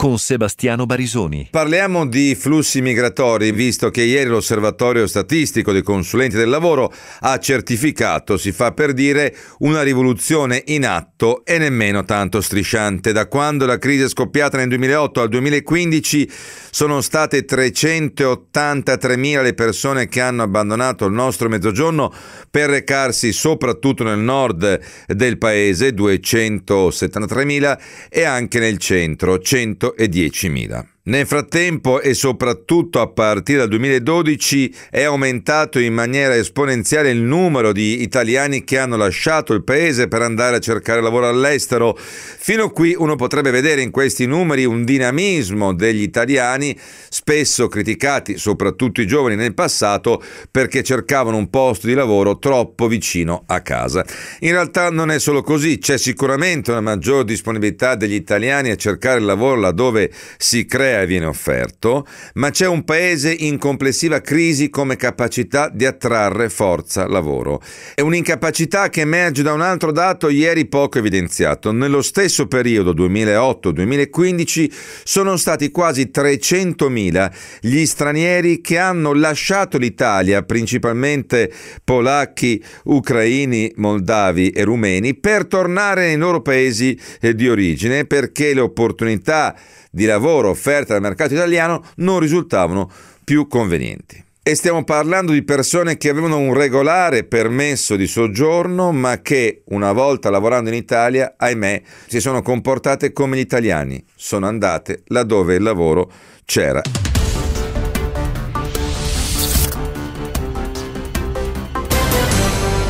con Sebastiano Barisoni. Parliamo di flussi migratori, visto che ieri l'Osservatorio Statistico dei Consulenti del Lavoro ha certificato, si fa per dire, una rivoluzione in atto e nemmeno tanto strisciante. Da quando la crisi è scoppiata nel 2008 al 2015 sono state 383.000 le persone che hanno abbandonato il nostro mezzogiorno per recarsi soprattutto nel nord del paese, 273.000, e anche nel centro, 100 110.000. Nel frattempo e soprattutto a partire dal 2012 è aumentato in maniera esponenziale il numero di italiani che hanno lasciato il paese per andare a cercare lavoro all'estero. Fino a qui uno potrebbe vedere in questi numeri un dinamismo degli italiani, spesso criticati, soprattutto i giovani nel passato, perché cercavano un posto di lavoro troppo vicino a casa. In realtà non è solo così, c'è sicuramente una maggior disponibilità degli italiani a cercare il lavoro laddove si crea viene offerto, ma c'è un paese in complessiva crisi come capacità di attrarre forza lavoro. È un'incapacità che emerge da un altro dato ieri poco evidenziato. Nello stesso periodo 2008-2015 sono stati quasi 300.000 gli stranieri che hanno lasciato l'Italia, principalmente polacchi, ucraini, moldavi e rumeni, per tornare nei loro paesi eh, di origine perché le opportunità di lavoro offerte dal mercato italiano non risultavano più convenienti. E stiamo parlando di persone che avevano un regolare permesso di soggiorno, ma che una volta lavorando in Italia, ahimè, si sono comportate come gli italiani, sono andate laddove il lavoro c'era.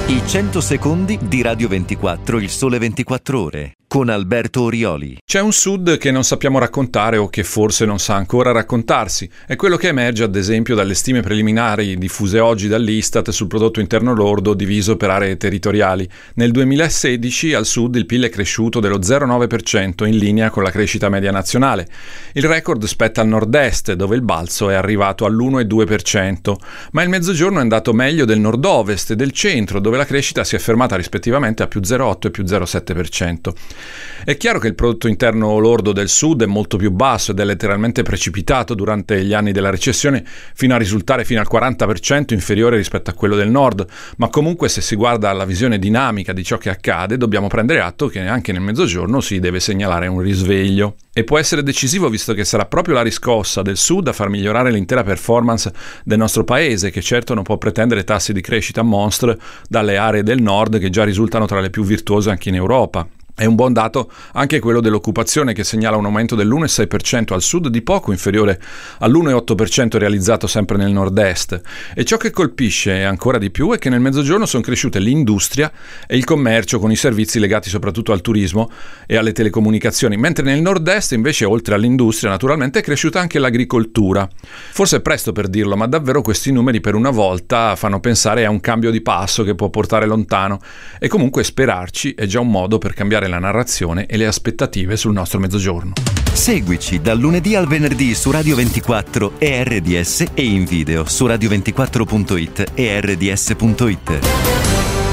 I 100 secondi di Radio 24, il sole 24 ore con Alberto Orioli. C'è un Sud che non sappiamo raccontare o che forse non sa ancora raccontarsi. È quello che emerge ad esempio dalle stime preliminari diffuse oggi dall'Istat sul prodotto interno lordo diviso per aree territoriali. Nel 2016 al Sud il PIL è cresciuto dello 0,9% in linea con la crescita media nazionale. Il record spetta al nord-est dove il balzo è arrivato all'1,2%, ma il mezzogiorno è andato meglio del nord-ovest e del centro dove la crescita si è fermata rispettivamente a più 0,8 e più 0,7%. È chiaro che il prodotto interno lordo del sud è molto più basso ed è letteralmente precipitato durante gli anni della recessione fino a risultare fino al 40% inferiore rispetto a quello del nord, ma comunque se si guarda la visione dinamica di ciò che accade dobbiamo prendere atto che anche nel mezzogiorno si deve segnalare un risveglio. E può essere decisivo visto che sarà proprio la riscossa del sud a far migliorare l'intera performance del nostro paese, che certo non può pretendere tassi di crescita monstre dalle aree del nord che già risultano tra le più virtuose anche in Europa. È un buon dato anche quello dell'occupazione che segnala un aumento dell'1,6% al sud di poco inferiore all'1,8% realizzato sempre nel nord-est. E ciò che colpisce ancora di più è che nel mezzogiorno sono cresciute l'industria e il commercio con i servizi legati soprattutto al turismo e alle telecomunicazioni, mentre nel nord-est invece oltre all'industria naturalmente è cresciuta anche l'agricoltura. Forse è presto per dirlo, ma davvero questi numeri per una volta fanno pensare a un cambio di passo che può portare lontano e comunque sperarci è già un modo per cambiare la narrazione e le aspettative sul nostro mezzogiorno. Seguici dal lunedì al venerdì su Radio 24 e RDS e in video su radio24.it e rds.it.